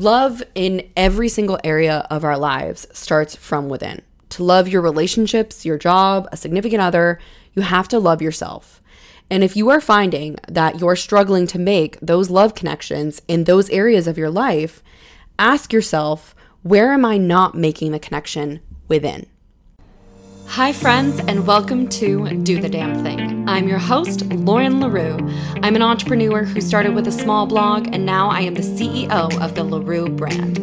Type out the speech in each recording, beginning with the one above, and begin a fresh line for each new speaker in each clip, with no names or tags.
Love in every single area of our lives starts from within. To love your relationships, your job, a significant other, you have to love yourself. And if you are finding that you're struggling to make those love connections in those areas of your life, ask yourself, where am I not making the connection within? Hi, friends, and welcome to Do the Damn Thing. I'm your host, Lauren LaRue. I'm an entrepreneur who started with a small blog, and now I am the CEO of the LaRue brand,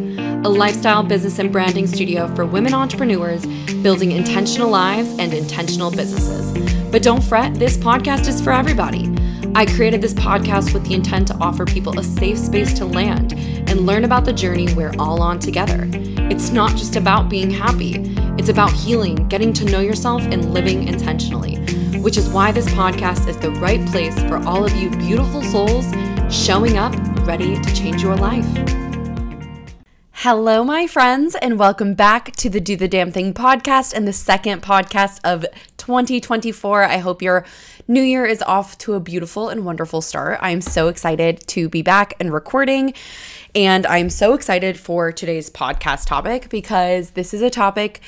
a lifestyle business and branding studio for women entrepreneurs building intentional lives and intentional businesses. But don't fret, this podcast is for everybody. I created this podcast with the intent to offer people a safe space to land and learn about the journey we're all on together. It's not just about being happy. It's about healing, getting to know yourself, and living intentionally, which is why this podcast is the right place for all of you beautiful souls showing up ready to change your life. Hello, my friends, and welcome back to the Do the Damn Thing podcast and the second podcast of 2024. I hope your new year is off to a beautiful and wonderful start. I'm so excited to be back and recording. And I'm so excited for today's podcast topic because this is a topic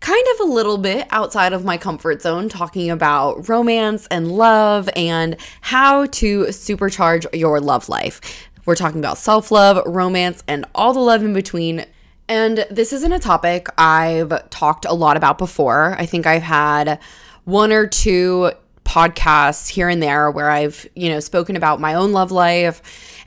kind of a little bit outside of my comfort zone, talking about romance and love and how to supercharge your love life. We're talking about self love, romance, and all the love in between. And this isn't a topic I've talked a lot about before. I think I've had one or two podcasts here and there where I've, you know, spoken about my own love life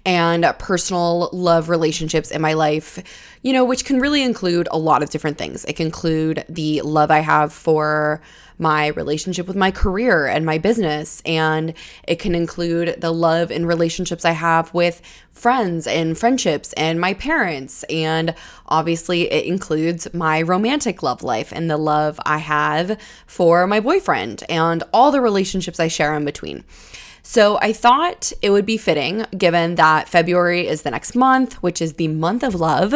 and personal love relationships in my life, you know, which can really include a lot of different things. It can include the love I have for my relationship with my career and my business. And it can include the love and relationships I have with friends and friendships and my parents. And obviously, it includes my romantic love life and the love I have for my boyfriend and all the relationships I share in between. So I thought it would be fitting, given that February is the next month, which is the month of love,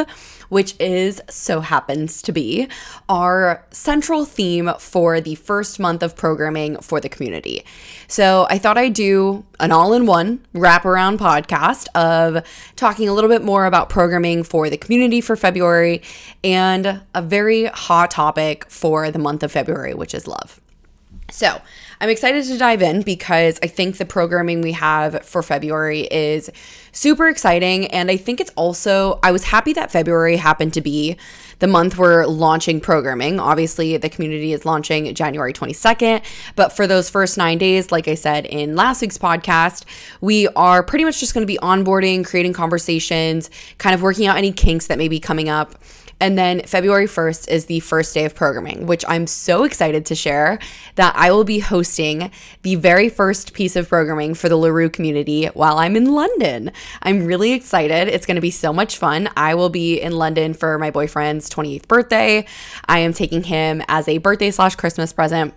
which is so happens to be our central theme for the first month of programming for the community. So I thought I'd do an all in one wraparound podcast of talking a little bit more about programming for the community for February and a very hot topic for the month of February, which is love. So, I'm excited to dive in because I think the programming we have for February is super exciting. And I think it's also, I was happy that February happened to be the month we're launching programming. Obviously, the community is launching January 22nd. But for those first nine days, like I said in last week's podcast, we are pretty much just going to be onboarding, creating conversations, kind of working out any kinks that may be coming up. And then February 1st is the first day of programming, which I'm so excited to share that I will be hosting the very first piece of programming for the LaRue community while I'm in London. I'm really excited. It's going to be so much fun. I will be in London for my boyfriend's 28th birthday. I am taking him as a birthday slash Christmas present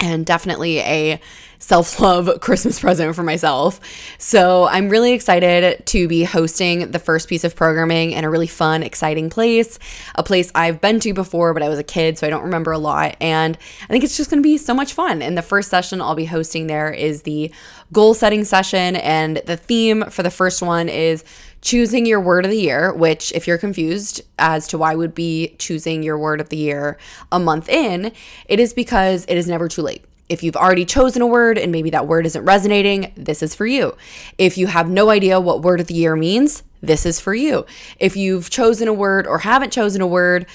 and definitely a self love Christmas present for myself. So I'm really excited to be hosting the first piece of programming in a really fun, exciting place, a place I've been to before, but I was a kid, so I don't remember a lot. And I think it's just to be so much fun. And the first session I'll be hosting there is the goal setting session. And the theme for the first one is choosing your word of the year, which, if you're confused as to why would be choosing your word of the year a month in, it is because it is never too late. If you've already chosen a word and maybe that word isn't resonating, this is for you. If you have no idea what word of the year means, this is for you. If you've chosen a word or haven't chosen a word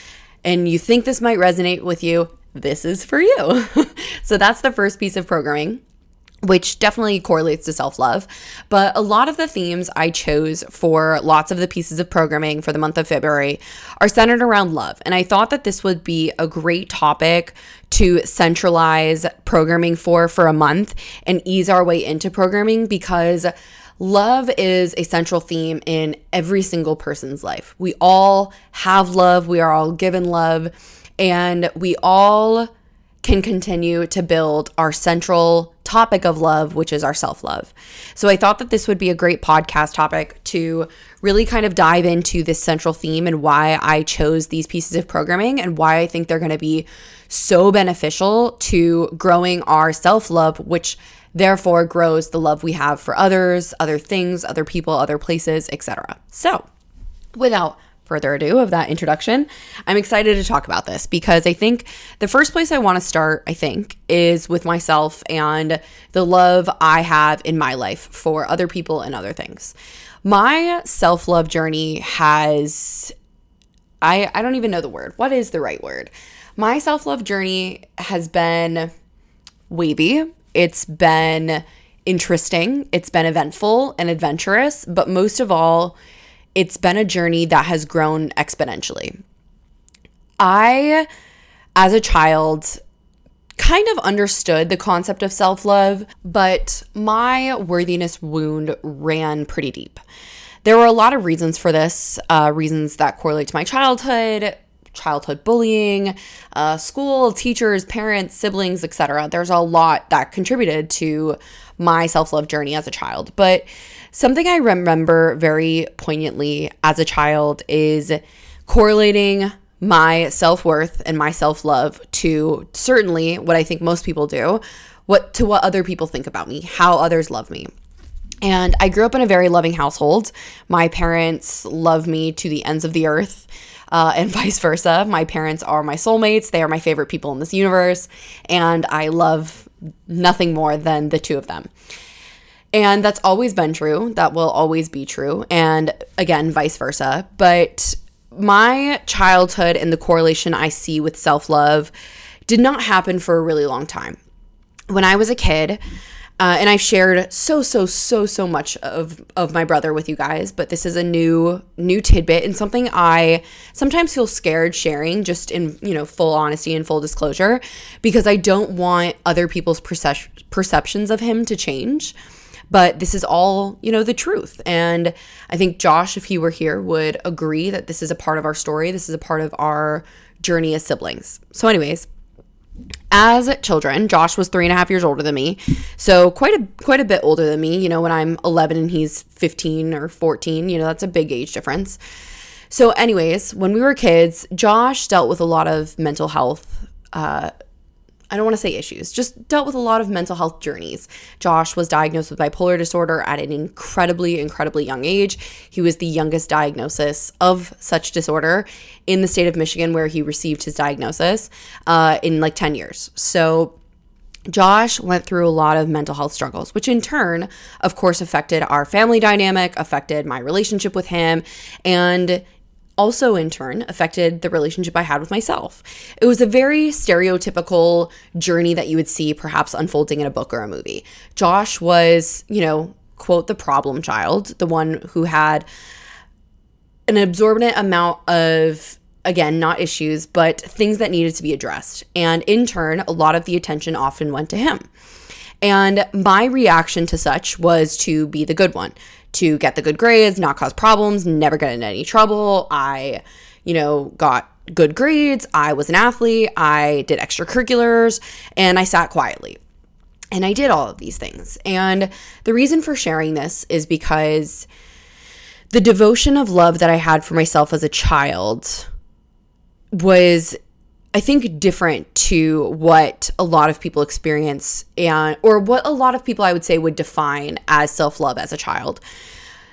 and you think this might resonate with you, this is for you. so that's the first piece of programming which definitely correlates to self love. But a lot of the themes I chose for lots of the pieces of programming for the month of February are centered around love. And I thought that this would be a great topic to centralize programming for for a month and ease our way into programming because love is a central theme in every single person's life. We all have love, we are all given love, and we all can continue to build our central topic of love, which is our self love. So I thought that this would be a great podcast topic to really kind of dive into this central theme and why I chose these pieces of programming and why I think they're going to be so beneficial to growing our self love, which therefore grows the love we have for others, other things, other people, other places, etc. So, without further ado of that introduction, I'm excited to talk about this because I think the first place I want to start, I think, is with myself and the love I have in my life for other people and other things. My self love journey has, I, I don't even know the word. What is the right word? My self love journey has been wavy. It's been interesting. It's been eventful and adventurous, but most of all, it's been a journey that has grown exponentially. I, as a child, kind of understood the concept of self love, but my worthiness wound ran pretty deep. There were a lot of reasons for this, uh, reasons that correlate to my childhood, childhood bullying, uh, school, teachers, parents, siblings, etc. There's a lot that contributed to my self love journey as a child. But something I remember very poignantly as a child is correlating my self worth and my self love to certainly what I think most people do, what to what other people think about me, how others love me. And I grew up in a very loving household. My parents love me to the ends of the earth. Uh, and vice versa. My parents are my soulmates. They are my favorite people in this universe. And I love nothing more than the two of them. And that's always been true. That will always be true. And again, vice versa. But my childhood and the correlation I see with self love did not happen for a really long time. When I was a kid, uh, and I've shared so so so so much of of my brother with you guys, but this is a new new tidbit and something I sometimes feel scared sharing, just in you know full honesty and full disclosure, because I don't want other people's percep- perceptions of him to change. But this is all you know the truth, and I think Josh, if he were here, would agree that this is a part of our story. This is a part of our journey as siblings. So, anyways as children josh was three and a half years older than me so quite a quite a bit older than me you know when i'm 11 and he's 15 or 14 you know that's a big age difference so anyways when we were kids josh dealt with a lot of mental health uh, I don't want to say issues, just dealt with a lot of mental health journeys. Josh was diagnosed with bipolar disorder at an incredibly, incredibly young age. He was the youngest diagnosis of such disorder in the state of Michigan, where he received his diagnosis uh, in like 10 years. So, Josh went through a lot of mental health struggles, which in turn, of course, affected our family dynamic, affected my relationship with him, and also in turn affected the relationship I had with myself. It was a very stereotypical journey that you would see perhaps unfolding in a book or a movie. Josh was, you know, quote, the problem child, the one who had an absorbent amount of again, not issues, but things that needed to be addressed. And in turn, a lot of the attention often went to him. And my reaction to such was to be the good one, to get the good grades, not cause problems, never get in any trouble. I, you know, got good grades. I was an athlete. I did extracurriculars and I sat quietly. And I did all of these things. And the reason for sharing this is because the devotion of love that I had for myself as a child was I think different to what a lot of people experience and or what a lot of people I would say would define as self-love as a child.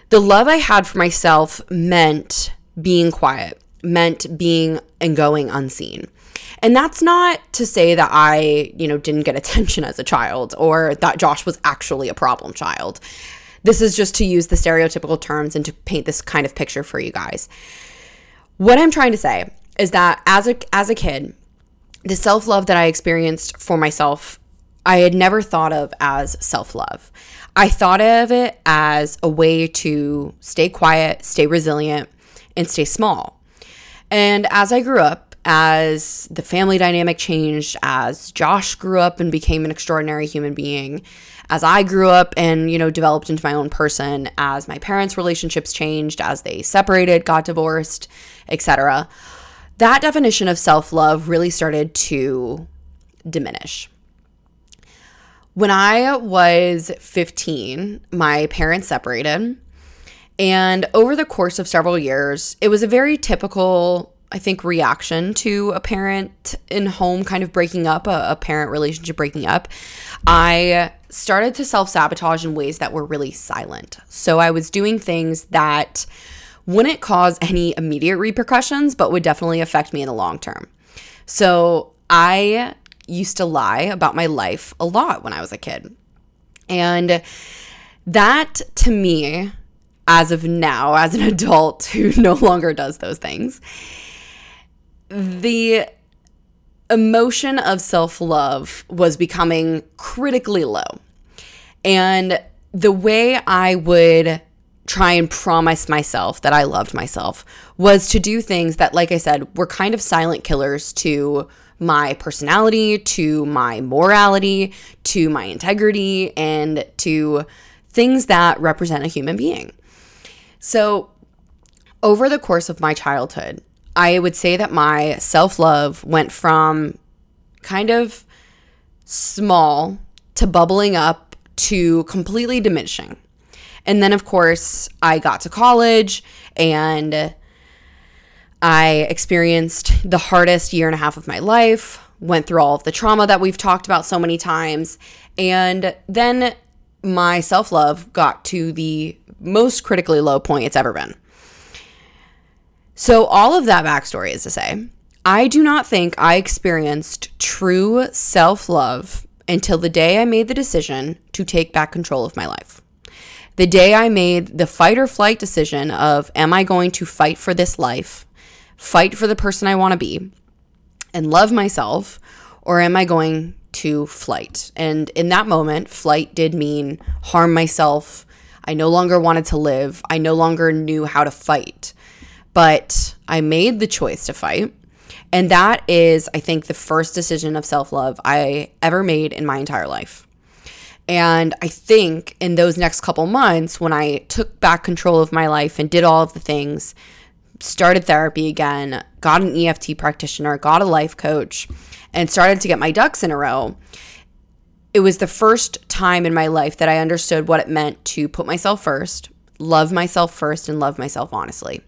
The love I had for myself meant being quiet, meant being and going unseen. And that's not to say that I, you know, didn't get attention as a child or that Josh was actually a problem child. This is just to use the stereotypical terms and to paint this kind of picture for you guys. What I'm trying to say is that as a as a kid, the self-love that I experienced for myself, I had never thought of as self-love. I thought of it as a way to stay quiet, stay resilient, and stay small. And as I grew up, as the family dynamic changed, as Josh grew up and became an extraordinary human being, as I grew up and, you know, developed into my own person, as my parents' relationships changed, as they separated, got divorced, etc that definition of self love really started to diminish. When I was 15, my parents separated. And over the course of several years, it was a very typical, I think, reaction to a parent in home kind of breaking up, a, a parent relationship breaking up. I started to self sabotage in ways that were really silent. So I was doing things that wouldn't cause any immediate repercussions, but would definitely affect me in the long term. So I used to lie about my life a lot when I was a kid. And that to me, as of now, as an adult who no longer does those things, the emotion of self love was becoming critically low. And the way I would try and promise myself that I loved myself was to do things that, like I said, were kind of silent killers to my personality, to my morality, to my integrity, and to things that represent a human being. So, over the course of my childhood, I would say that my self love went from kind of small to bubbling up to completely diminishing. And then, of course, I got to college and I experienced the hardest year and a half of my life, went through all of the trauma that we've talked about so many times. And then my self love got to the most critically low point it's ever been. So, all of that backstory is to say, I do not think I experienced true self love until the day I made the decision to take back control of my life. The day I made the fight or flight decision of, am I going to fight for this life, fight for the person I want to be, and love myself, or am I going to flight? And in that moment, flight did mean harm myself. I no longer wanted to live. I no longer knew how to fight but I made the choice to fight. And that is, I think, the first decision of self love I ever made in my entire life. And I think in those next couple months, when I took back control of my life and did all of the things, started therapy again, got an EFT practitioner, got a life coach, and started to get my ducks in a row, it was the first time in my life that I understood what it meant to put myself first, love myself first, and love myself honestly.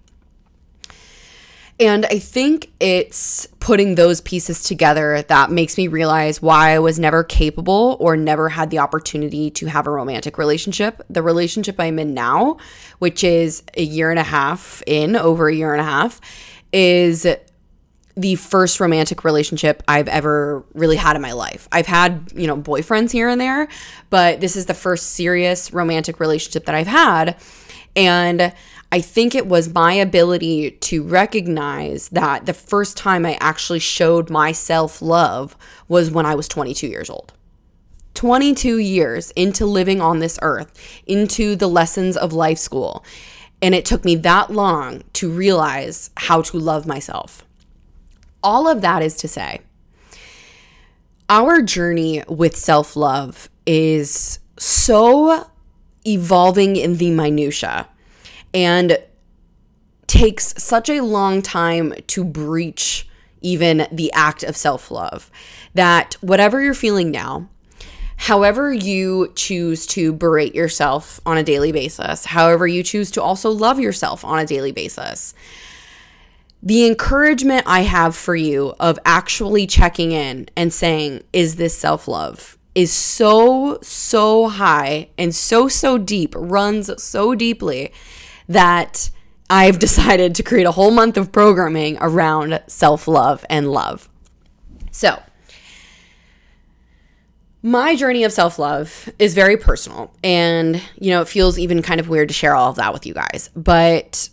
And I think it's putting those pieces together that makes me realize why I was never capable or never had the opportunity to have a romantic relationship. The relationship I'm in now, which is a year and a half in, over a year and a half, is the first romantic relationship I've ever really had in my life. I've had, you know, boyfriends here and there, but this is the first serious romantic relationship that I've had. And I think it was my ability to recognize that the first time I actually showed my self love was when I was 22 years old. 22 years into living on this earth, into the lessons of life school. And it took me that long to realize how to love myself. All of that is to say, our journey with self love is so evolving in the minutia and takes such a long time to breach even the act of self love that whatever you're feeling now, however you choose to berate yourself on a daily basis, however you choose to also love yourself on a daily basis, the encouragement I have for you of actually checking in and saying, Is this self love? is so, so high and so, so deep, runs so deeply that I've decided to create a whole month of programming around self love and love. So, my journey of self love is very personal. And, you know, it feels even kind of weird to share all of that with you guys. But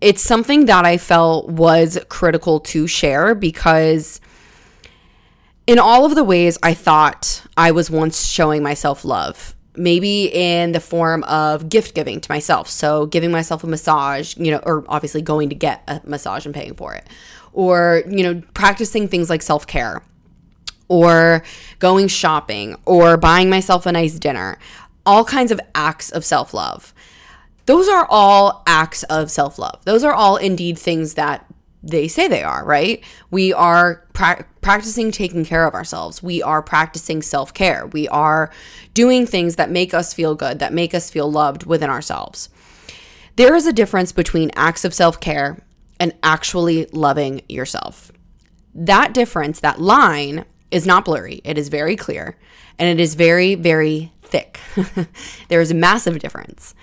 it's something that I felt was critical to share because, in all of the ways I thought I was once showing myself love, maybe in the form of gift giving to myself. So giving myself a massage, you know, or obviously going to get a massage and paying for it. Or, you know, practicing things like self care or going shopping or buying myself a nice dinner. All kinds of acts of self love. Those are all acts of self love. Those are all indeed things that they say they are, right? We are pra- practicing taking care of ourselves. We are practicing self care. We are doing things that make us feel good, that make us feel loved within ourselves. There is a difference between acts of self care and actually loving yourself. That difference, that line, is not blurry. It is very clear and it is very, very thick. there is a massive difference.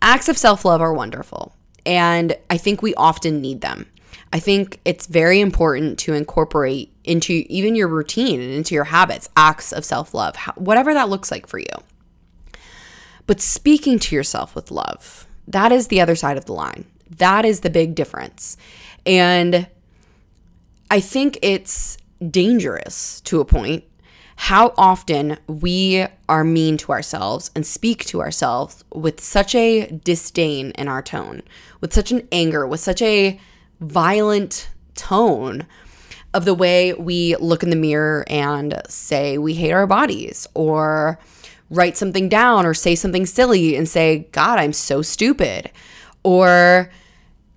Acts of self love are wonderful And I think we often need them. I think it's very important to incorporate into even your routine and into your habits acts of self love, whatever that looks like for you. But speaking to yourself with love, that is the other side of the line. That is the big difference. And I think it's dangerous to a point how often we are mean to ourselves and speak to ourselves with such a disdain in our tone, with such an anger, with such a violent tone of the way we look in the mirror and say we hate our bodies or write something down or say something silly and say, God, I'm so stupid. Or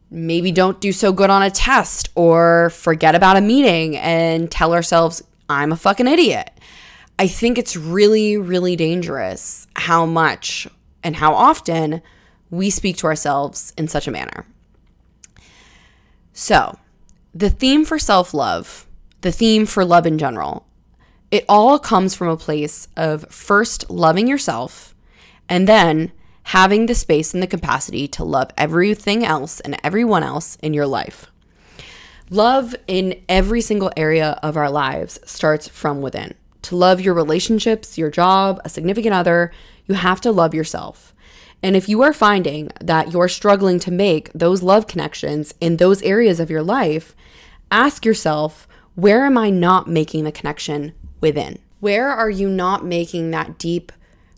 maybe don't do so good on a test or forget about a meeting and tell ourselves, I'm a fucking idiot. I think it's really, really dangerous how much and how often we speak to ourselves in such a manner. So, the theme for self love, the theme for love in general, it all comes from a place of first loving yourself and then having the space and the capacity to love everything else and everyone else in your life. Love in every single area of our lives starts from within. To love your relationships, your job, a significant other, you have to love yourself. And if you are finding that you're struggling to make those love connections in those areas of your life, ask yourself, where am I not making the connection within? Where are you not making that deep,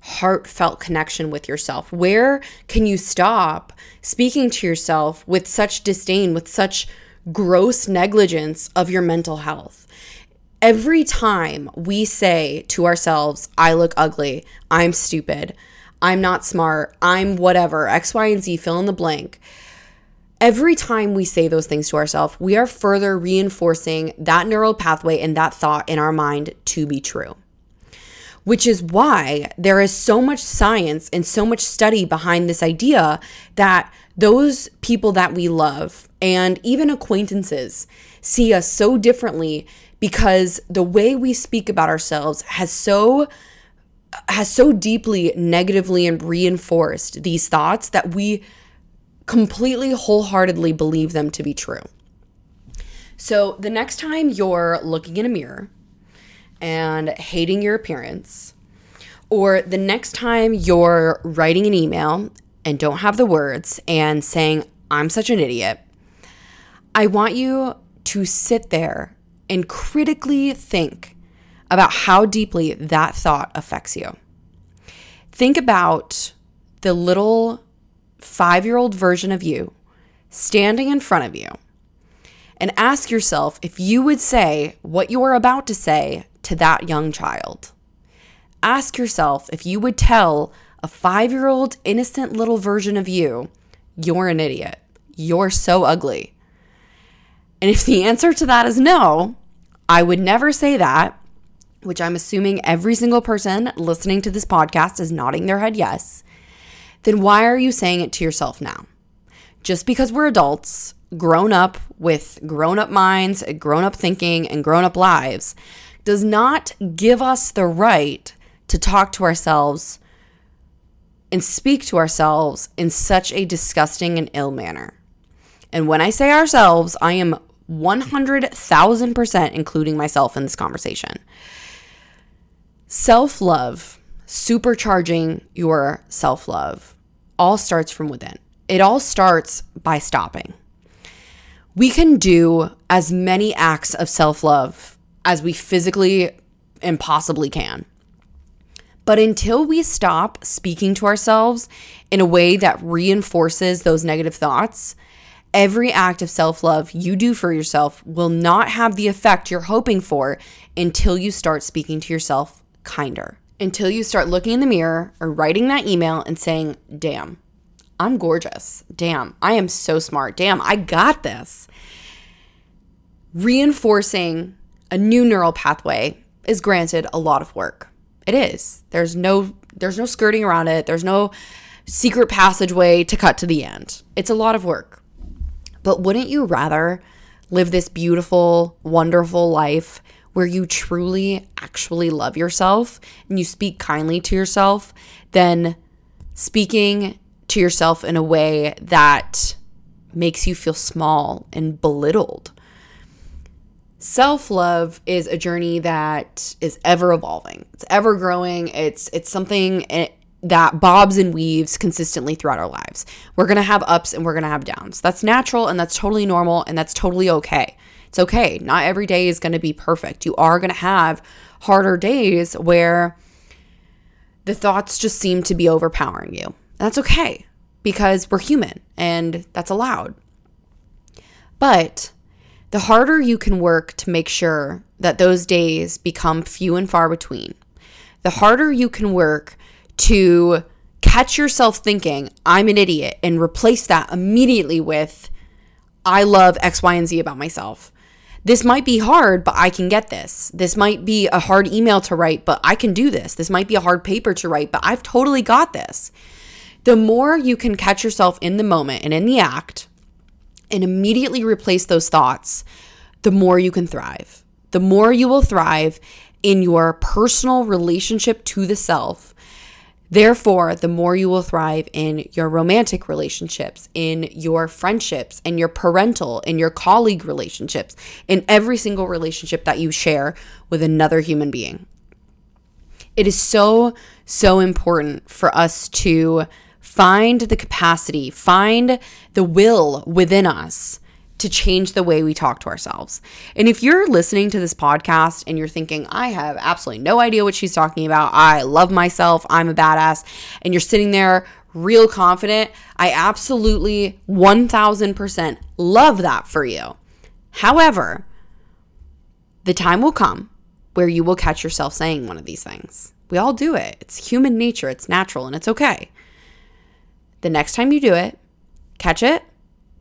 heartfelt connection with yourself? Where can you stop speaking to yourself with such disdain, with such gross negligence of your mental health? Every time we say to ourselves, I look ugly, I'm stupid, I'm not smart, I'm whatever, X, Y, and Z, fill in the blank. Every time we say those things to ourselves, we are further reinforcing that neural pathway and that thought in our mind to be true. Which is why there is so much science and so much study behind this idea that those people that we love and even acquaintances see us so differently because the way we speak about ourselves has so has so deeply negatively and reinforced these thoughts that we completely wholeheartedly believe them to be true. So the next time you're looking in a mirror and hating your appearance, or the next time you're writing an email and don't have the words and saying, I'm such an idiot, I want you to sit there and critically think about how deeply that thought affects you. Think about the little five year old version of you standing in front of you and ask yourself if you would say what you are about to say to that young child. Ask yourself if you would tell a five year old innocent little version of you, you're an idiot. You're so ugly. And if the answer to that is no, I would never say that which I'm assuming every single person listening to this podcast is nodding their head yes, then why are you saying it to yourself now? Just because we're adults, grown up with grown up minds, grown up thinking, and grown up lives, does not give us the right to talk to ourselves and speak to ourselves in such a disgusting and ill manner. And when I say ourselves, I am 100,000% including myself in this conversation. Self love, supercharging your self love, all starts from within. It all starts by stopping. We can do as many acts of self love as we physically and possibly can. But until we stop speaking to ourselves in a way that reinforces those negative thoughts, every act of self love you do for yourself will not have the effect you're hoping for until you start speaking to yourself kinder until you start looking in the mirror or writing that email and saying, damn, I'm gorgeous. Damn, I am so smart. Damn, I got this. Reinforcing a new neural pathway is granted a lot of work. It is. There's no there's no skirting around it. There's no secret passageway to cut to the end. It's a lot of work. But wouldn't you rather live this beautiful, wonderful life where you truly actually love yourself and you speak kindly to yourself than speaking to yourself in a way that makes you feel small and belittled. Self love is a journey that is ever evolving. It's ever growing. It's it's something eh, that bobs and weaves consistently throughout our lives. We're gonna have ups and we're gonna have downs. That's natural and that's totally normal and that's totally okay. It's okay. Not every day is gonna be perfect. You are gonna have harder days where the thoughts just seem to be overpowering you. That's okay because we're human and that's allowed. But the harder you can work to make sure that those days become few and far between, the harder you can work to catch yourself thinking, I'm an idiot, and replace that immediately with, I love X, Y, and Z about myself. This might be hard, but I can get this. This might be a hard email to write, but I can do this. This might be a hard paper to write, but I've totally got this. The more you can catch yourself in the moment and in the act and immediately replace those thoughts, the more you can thrive. The more you will thrive in your personal relationship to the self Therefore, the more you will thrive in your romantic relationships, in your friendships, in your parental, in your colleague relationships, in every single relationship that you share with another human being. It is so, so important for us to find the capacity, find the will within us to change the way we talk to ourselves. And if you're listening to this podcast and you're thinking, I have absolutely no idea what she's talking about, I love myself, I'm a badass, and you're sitting there real confident, I absolutely 1000% love that for you. However, the time will come where you will catch yourself saying one of these things. We all do it. It's human nature, it's natural, and it's okay. The next time you do it, catch it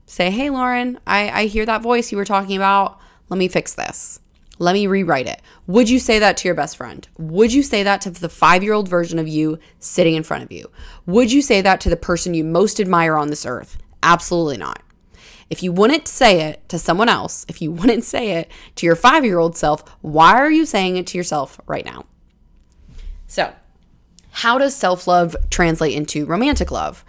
Say, hey, Lauren, I, I hear that voice you were talking about. Let me fix this. Let me rewrite it. Would you say that to your best friend? Would you say that to the five year old version of you sitting in front of you? Would you say that to the person you most admire on this earth? Absolutely not. If you wouldn't say it to someone else, if you wouldn't say it to your five year old self, why are you saying it to yourself right now? So, how does self love translate into romantic love?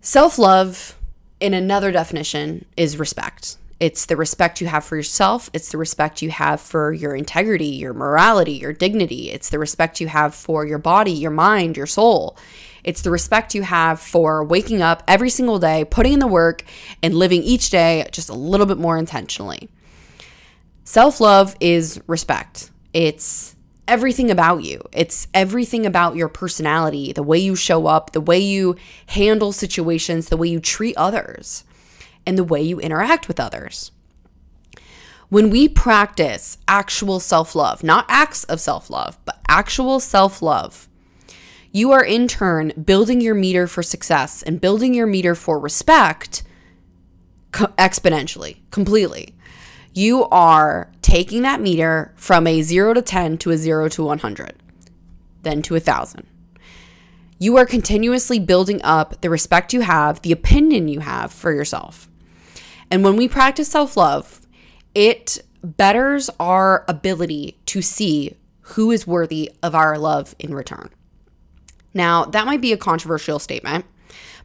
Self love in another definition is respect. It's the respect you have for yourself. It's the respect you have for your integrity, your morality, your dignity. It's the respect you have for your body, your mind, your soul. It's the respect you have for waking up every single day, putting in the work, and living each day just a little bit more intentionally. Self love is respect. It's everything about you. It's everything about your personality, the way you show up, the way you handle situations, the way you treat others, and the way you interact with others. When we practice actual self love, not acts of self love, but actual self love, you are in turn building your meter for success and building your meter for respect exponentially, completely you are taking that meter from a 0 to 10 to a 0 to 100, then to a 1,000. You are continuously building up the respect you have, the opinion you have for yourself. And when we practice self love, it betters our ability to see who is worthy of our love in return. Now, that might be a controversial statement,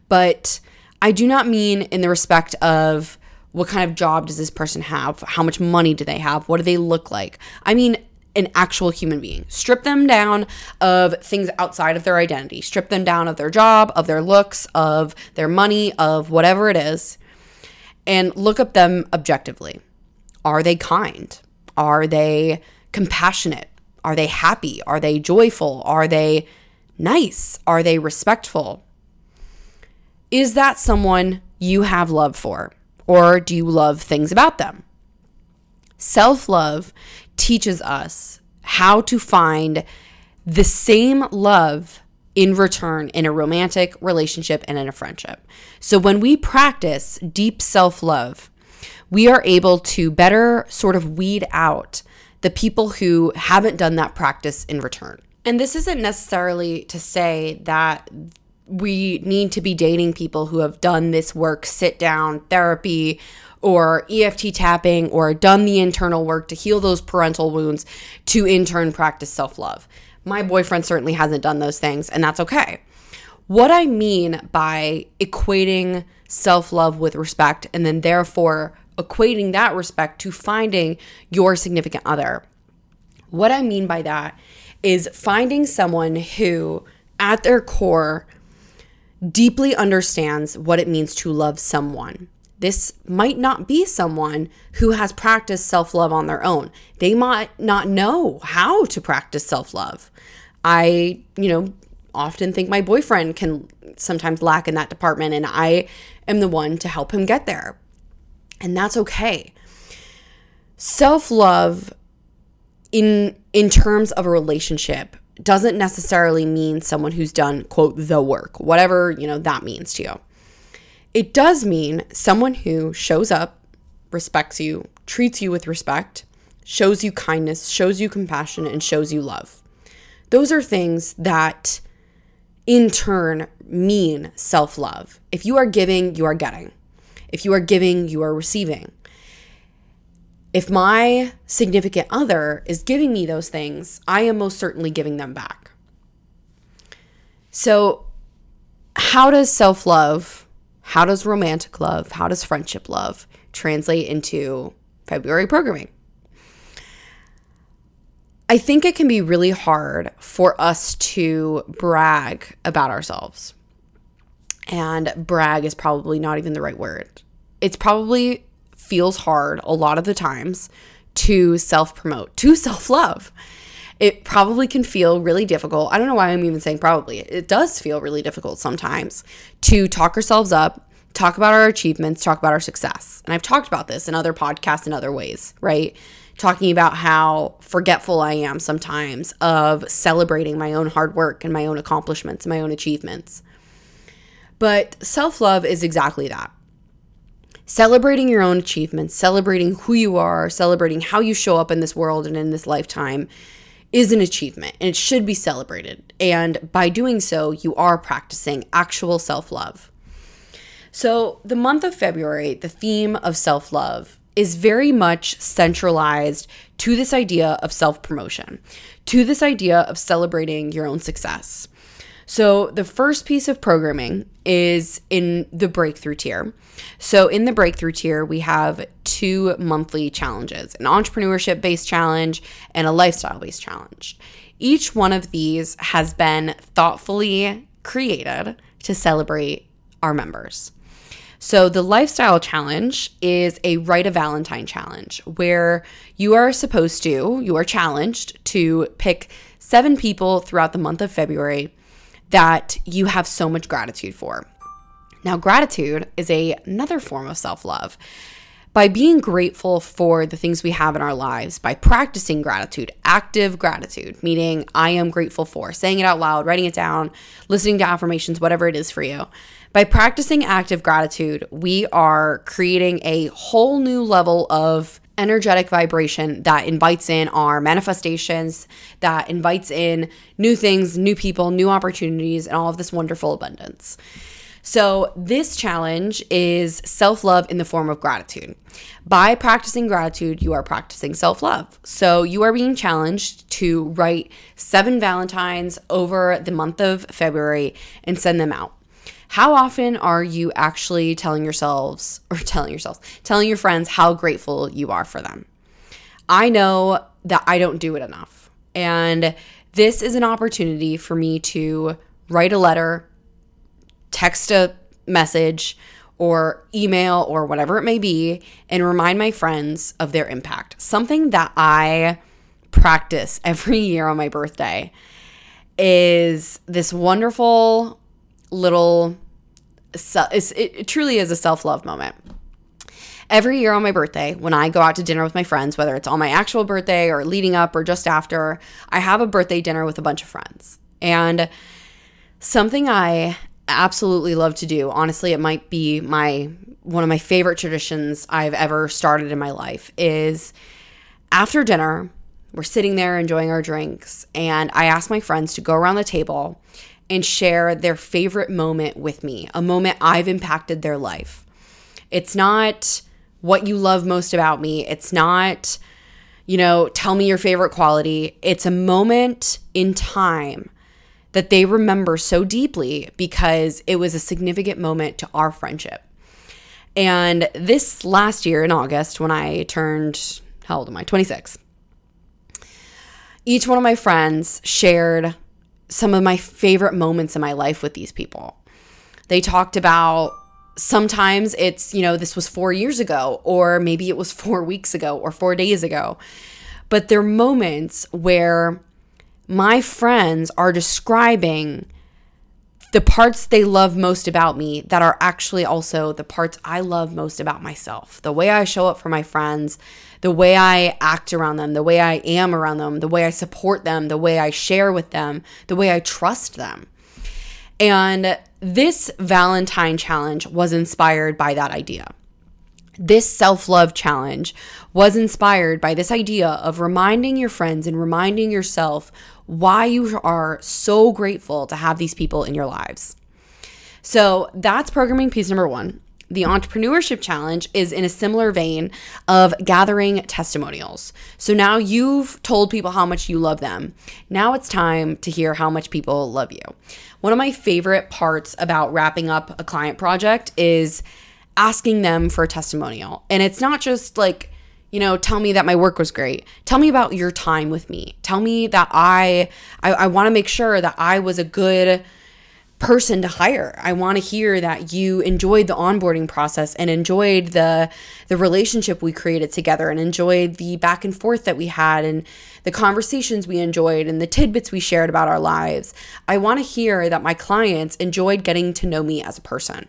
but I do not mean in the respect of what kind of job does this person have? How much money do they have? What do they look like? I mean, an actual human being. Strip them down of things outside of their identity. Strip them down of their job, of their looks, of their money, of whatever it is, and look at them objectively. Are they kind? Are they compassionate? Are they happy? Are they joyful? Are they nice? Are they respectful? Is that someone you have love for? Or do you love things about them? Self love teaches us how to find the same love in return in a romantic relationship and in a friendship. So when we practice deep self love, we are able to better sort of weed out the people who haven't done that practice in return. And this isn't necessarily to say that we need to be dating people who have done this work, sit down therapy or EFT tapping or done the internal work to heal those parental wounds to in turn practice self love. My boyfriend certainly hasn't done those things, and that's okay. What I mean by equating self love with respect and then therefore equating that respect to finding your significant other. What I mean by that is finding someone who, at their core, deeply understands what it means to love someone. This might not be someone who has practiced self love on their own. They might not know how to practice self love. I, you know, often think my boyfriend can sometimes lack in that department, and I am the one to help him get there. And that's okay. Self love in in terms of a relationship doesn't necessarily mean someone who's done quote the work whatever you know that means to you. It does mean someone who shows up respects you treats you with respect shows you kindness shows you compassion and shows you love. Those are things that in turn mean self-love. If you are giving you are getting. If you are giving you are receiving if my significant other is giving me those things, I am most certainly giving them back. So, how does self love, how does romantic love, how does friendship love translate into February programming? I think it can be really hard for us to brag about ourselves. And brag is probably not even the right word. It's probably feels hard a lot of the times to self promote, to self love. It probably can feel really difficult. I don't know why I'm even saying probably. It does feel really difficult sometimes to talk ourselves up, talk about our achievements, talk about our success. And I've talked about this in other podcasts in other ways, right? Talking about how forgetful I am sometimes of celebrating my own hard work and my own accomplishments and my own achievements. But self love is exactly that celebrating your own achievements, celebrating who you are, celebrating how you show up in this world and in this lifetime is an achievement and it should be celebrated. And by doing so, you are practicing actual self love. So, the month of February, the theme of self love is very much centralized to this idea of self promotion, to this idea of celebrating your own success. So, the first piece of programming is in the breakthrough tier. So, in the breakthrough tier, we have two monthly challenges an entrepreneurship based challenge and a lifestyle based challenge. Each one of these has been thoughtfully created to celebrate our members. So, the lifestyle challenge is a Write a Valentine challenge where you are supposed to, you are challenged to pick seven people throughout the month of February that you have so much gratitude for. Now, gratitude is a, another form of self love. By being grateful for the things we have in our lives, by practicing gratitude, active gratitude, meaning I am grateful for, saying it out loud, writing it down, listening to affirmations, whatever it is for you. By practicing active gratitude, we are creating a whole new level of energetic vibration that invites in our manifestations, that invites in new things, new people, new opportunities, and all of this wonderful abundance. So, this challenge is self love in the form of gratitude. By practicing gratitude, you are practicing self love. So, you are being challenged to write seven Valentines over the month of February and send them out. How often are you actually telling yourselves or telling yourselves, telling your friends how grateful you are for them? I know that I don't do it enough. And this is an opportunity for me to write a letter, text a message, or email or whatever it may be, and remind my friends of their impact. Something that I practice every year on my birthday is this wonderful little it truly is a self love moment. Every year on my birthday, when I go out to dinner with my friends, whether it's on my actual birthday or leading up or just after, I have a birthday dinner with a bunch of friends. And something I absolutely love to do, honestly, it might be my one of my favorite traditions I've ever started in my life is after dinner, we're sitting there enjoying our drinks, and I ask my friends to go around the table and share their favorite moment with me, a moment I've impacted their life. It's not what you love most about me. It's not, you know, tell me your favorite quality. It's a moment in time that they remember so deeply because it was a significant moment to our friendship. And this last year in August, when I turned, how old am I? 26. Each one of my friends shared some of my favorite moments in my life with these people. They talked about sometimes it's, you know, this was four years ago, or maybe it was four weeks ago, or four days ago. But they're moments where my friends are describing the parts they love most about me that are actually also the parts I love most about myself. The way I show up for my friends, the way I act around them, the way I am around them, the way I support them, the way I share with them, the way I trust them. And this Valentine challenge was inspired by that idea. This self love challenge was inspired by this idea of reminding your friends and reminding yourself why you are so grateful to have these people in your lives. So that's programming piece number one. The entrepreneurship challenge is in a similar vein of gathering testimonials. So now you've told people how much you love them. Now it's time to hear how much people love you. One of my favorite parts about wrapping up a client project is asking them for a testimonial. And it's not just like, you know, tell me that my work was great. Tell me about your time with me. Tell me that I I, I want to make sure that I was a good person to hire. I want to hear that you enjoyed the onboarding process and enjoyed the the relationship we created together and enjoyed the back and forth that we had and the conversations we enjoyed and the tidbits we shared about our lives. I want to hear that my clients enjoyed getting to know me as a person.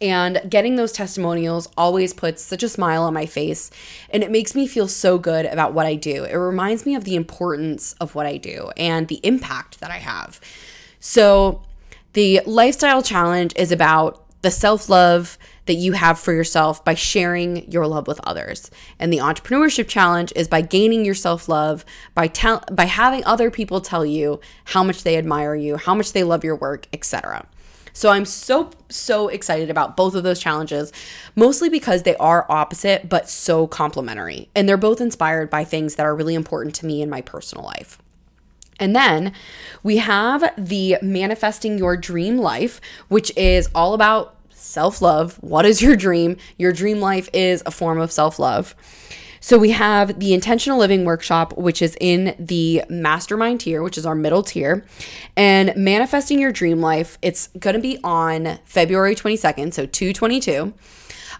And getting those testimonials always puts such a smile on my face and it makes me feel so good about what I do. It reminds me of the importance of what I do and the impact that I have. So, the lifestyle challenge is about the self love that you have for yourself by sharing your love with others. And the entrepreneurship challenge is by gaining your self love by tell by having other people tell you how much they admire you, how much they love your work, etc. So I'm so so excited about both of those challenges, mostly because they are opposite but so complementary. And they're both inspired by things that are really important to me in my personal life. And then we have the manifesting your dream life, which is all about self love. What is your dream? Your dream life is a form of self love. So we have the intentional living workshop, which is in the mastermind tier, which is our middle tier, and manifesting your dream life. It's going to be on February 22nd, so 222.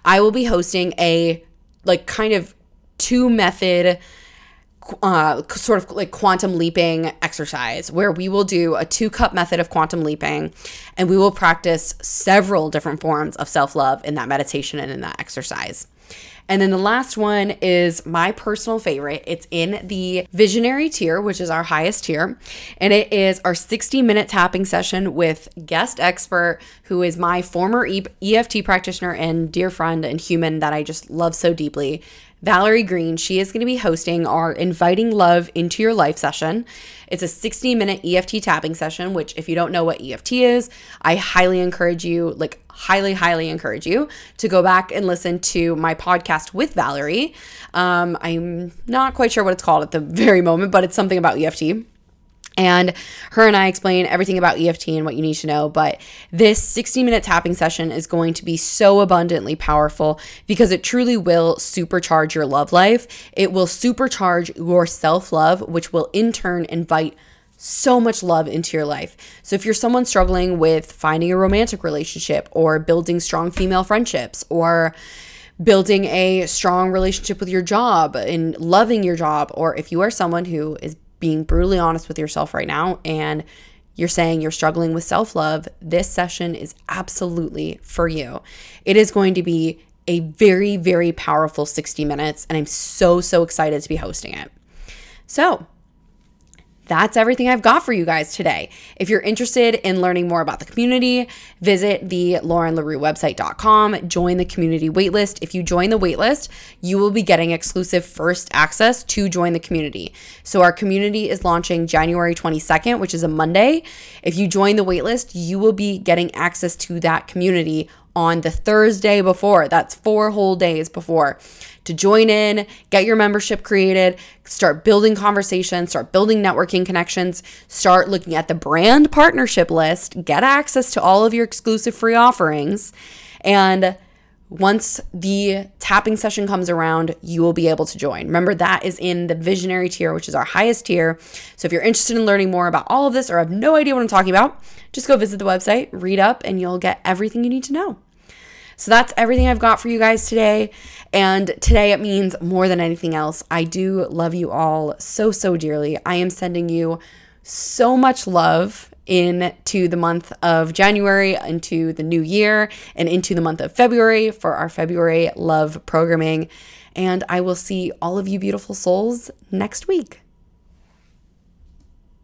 I will be hosting a like kind of two method uh, sort of like quantum leaping exercise where we will do a two cup method of quantum leaping and we will practice several different forms of self love in that meditation and in that exercise. And then the last one is my personal favorite. It's in the visionary tier, which is our highest tier. And it is our 60 minute tapping session with guest expert, who is my former EFT practitioner and dear friend and human that I just love so deeply. Valerie Green. She is going to be hosting our Inviting Love into Your Life session. It's a 60 minute EFT tapping session, which, if you don't know what EFT is, I highly encourage you, like, highly, highly encourage you to go back and listen to my podcast with Valerie. Um, I'm not quite sure what it's called at the very moment, but it's something about EFT. And her and I explain everything about EFT and what you need to know. But this 60 minute tapping session is going to be so abundantly powerful because it truly will supercharge your love life. It will supercharge your self love, which will in turn invite so much love into your life. So, if you're someone struggling with finding a romantic relationship or building strong female friendships or building a strong relationship with your job and loving your job, or if you are someone who is being brutally honest with yourself right now and you're saying you're struggling with self love, this session is absolutely for you. It is going to be a very, very powerful 60 minutes, and I'm so, so excited to be hosting it. So, that's everything I've got for you guys today. If you're interested in learning more about the community, visit the laurenlarue join the community waitlist. If you join the waitlist, you will be getting exclusive first access to join the community. So our community is launching January 22nd, which is a Monday. If you join the waitlist, you will be getting access to that community on the Thursday before. That's four whole days before to join in, get your membership created, start building conversations, start building networking connections, start looking at the brand partnership list, get access to all of your exclusive free offerings. And once the tapping session comes around, you will be able to join. Remember, that is in the visionary tier, which is our highest tier. So if you're interested in learning more about all of this or have no idea what I'm talking about, just go visit the website, read up, and you'll get everything you need to know. So that's everything I've got for you guys today. And today it means more than anything else. I do love you all so, so dearly. I am sending you so much love into the month of January, into the new year, and into the month of February for our February love programming. And I will see all of you beautiful souls next week.